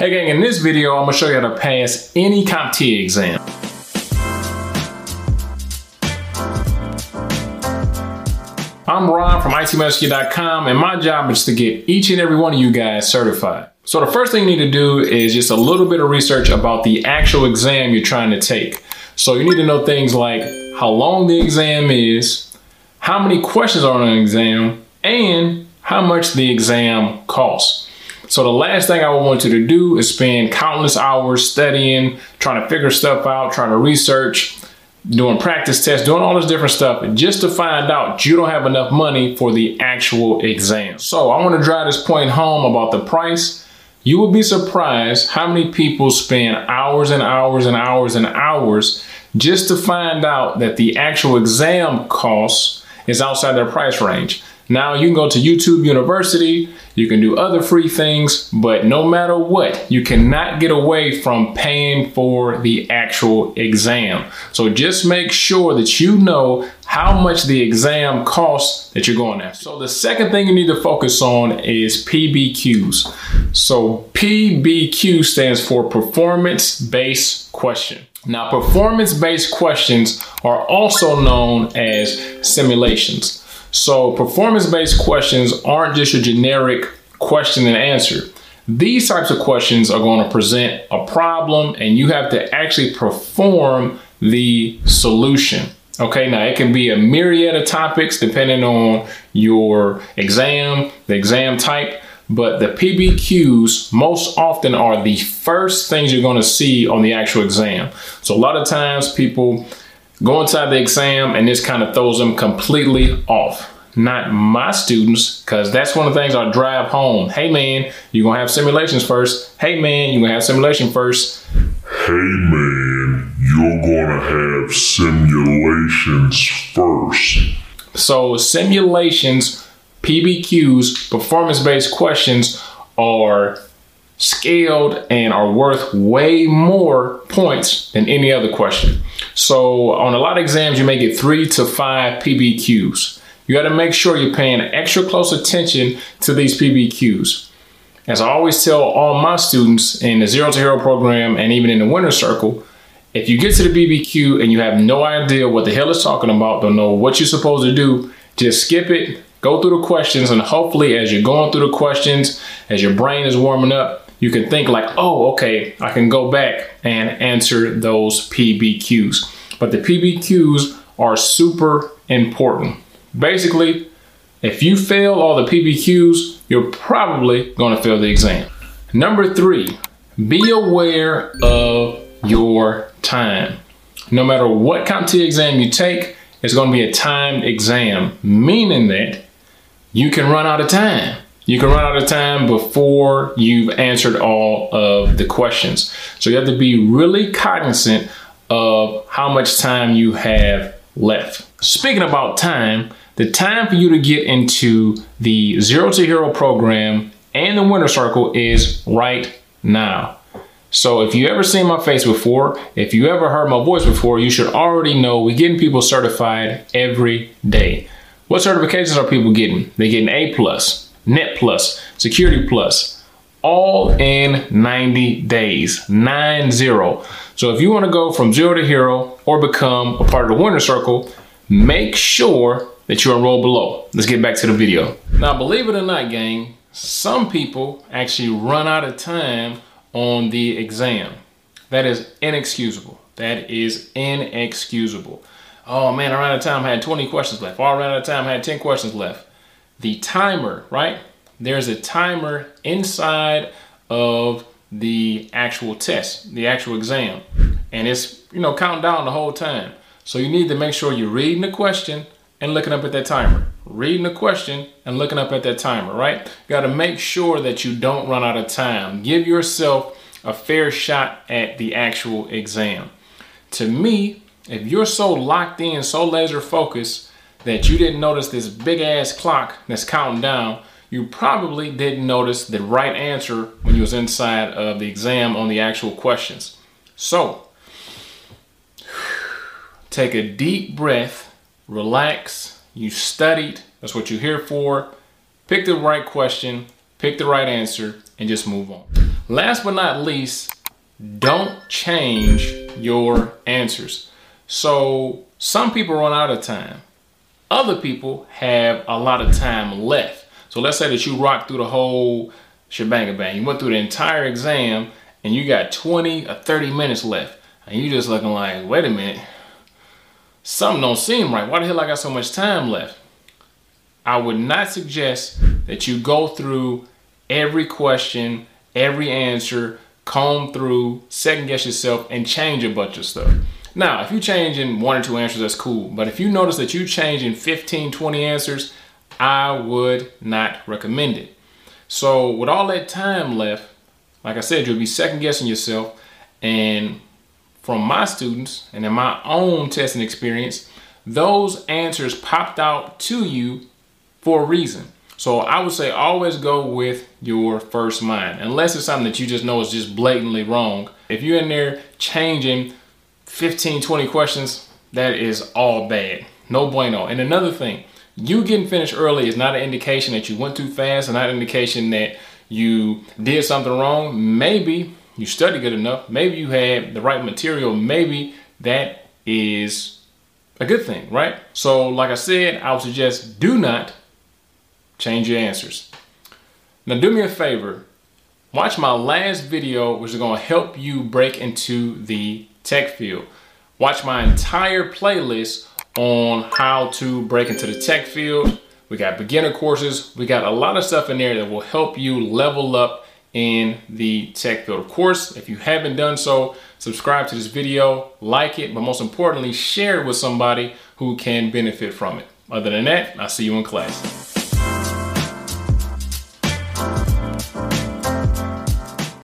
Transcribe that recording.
Hey gang, in this video, I'm gonna show you how to pass any CompTIA exam. I'm Rob from ITMasterKey.com and my job is to get each and every one of you guys certified. So the first thing you need to do is just a little bit of research about the actual exam you're trying to take. So you need to know things like how long the exam is, how many questions are on an exam, and how much the exam costs. So the last thing I would want you to do is spend countless hours studying, trying to figure stuff out, trying to research, doing practice tests, doing all this different stuff just to find out you don't have enough money for the actual exam. So I want to drive this point home about the price. You would be surprised how many people spend hours and hours and hours and hours just to find out that the actual exam cost is outside their price range. Now you can go to YouTube University, you can do other free things, but no matter what, you cannot get away from paying for the actual exam. So just make sure that you know how much the exam costs that you're going after. So the second thing you need to focus on is PBQs. So PBQ stands for performance based question. Now, performance based questions are also known as simulations. So performance-based questions aren't just a generic question and answer. These types of questions are going to present a problem and you have to actually perform the solution. Okay, now it can be a myriad of topics depending on your exam, the exam type, but the PBQs most often are the first things you're going to see on the actual exam. So a lot of times people go inside the exam and this kind of throws them completely off. Not my students, because that's one of the things I drive home. Hey man, you're gonna have simulations first. Hey man, you're gonna have simulation first. Hey man, you're gonna have simulations first. So simulations, PBQs, performance-based questions are scaled and are worth way more points than any other question. So on a lot of exams, you may get three to five PBQs. You got to make sure you're paying extra close attention to these PBQs. As I always tell all my students in the Zero to Hero program and even in the Winner Circle, if you get to the PBQ and you have no idea what the hell it's talking about, don't know what you're supposed to do, just skip it, go through the questions, and hopefully as you're going through the questions, as your brain is warming up, you can think like, oh, okay, I can go back and answer those PBQs. But the PBQs are super important. Basically, if you fail all the PBQs, you're probably going to fail the exam. Number three, be aware of your time. No matter what CompTIA exam you take, it's going to be a timed exam, meaning that you can run out of time. You can run out of time before you've answered all of the questions. So you have to be really cognizant of how much time you have left. Speaking about time, the time for you to get into the Zero to Hero program and the Winner Circle is right now. So if you ever seen my face before, if you ever heard my voice before, you should already know we're getting people certified every day. What certifications are people getting? They're getting A plus, Net Plus, Security Plus, all in 90 days, nine zero. So if you want to go from zero to hero or become a part of the winner circle, make sure that you enroll below. Let's get back to the video. Now, believe it or not, gang, some people actually run out of time on the exam. That is inexcusable. That is inexcusable. Oh man, I ran out of time, I had 20 questions left. Oh, I ran out of time, I had 10 questions left the timer, right? There's a timer inside of the actual test, the actual exam. And it's, you know, counting down the whole time. So you need to make sure you're reading the question and looking up at that timer. Reading the question and looking up at that timer, right? You got to make sure that you don't run out of time. Give yourself a fair shot at the actual exam. To me, if you're so locked in, so laser focused that you didn't notice this big ass clock that's counting down, you probably didn't notice the right answer when you was inside of the exam on the actual questions. So, take a deep breath, relax, you studied, that's what you're here for. Pick the right question, pick the right answer, and just move on. Last but not least, don't change your answers. So some people run out of time. Other people have a lot of time left. So let's say that you rocked through the whole shebang bang. You went through the entire exam and you got 20 or 30 minutes left. And you just looking like, wait a minute, something don't seem right. Why the hell I got so much time left? I would not suggest that you go through every question, every answer, comb through, second guess yourself, and change a bunch of stuff. Now, if you change in one or two answers, that's cool. But if you notice that you change in 15, 20 answers, I would not recommend it. So with all that time left, like I said, you'll be second guessing yourself. And from my students and in my own testing experience, those answers popped out to you for a reason. So I would say always go with your first mind, unless it's something that you just know is just blatantly wrong. If you're in there changing 15, 20 questions, that is all bad. No bueno. And another thing, you getting finished early is not an indication that you went too fast and not an indication that you did something wrong. Maybe you studied good enough. Maybe you had the right material. Maybe that is a good thing, right? So, like I said, I would suggest do not change your answers. Now, do me a favor. Watch my last video, which is going to help you break into the tech field. Watch my entire playlist on how to break into the tech field. We got beginner courses. We got a lot of stuff in there that will help you level up in the tech field. Of course, if you haven't done so, subscribe to this video, like it, but most importantly, share it with somebody who can benefit from it. Other than that, I'll see you in class.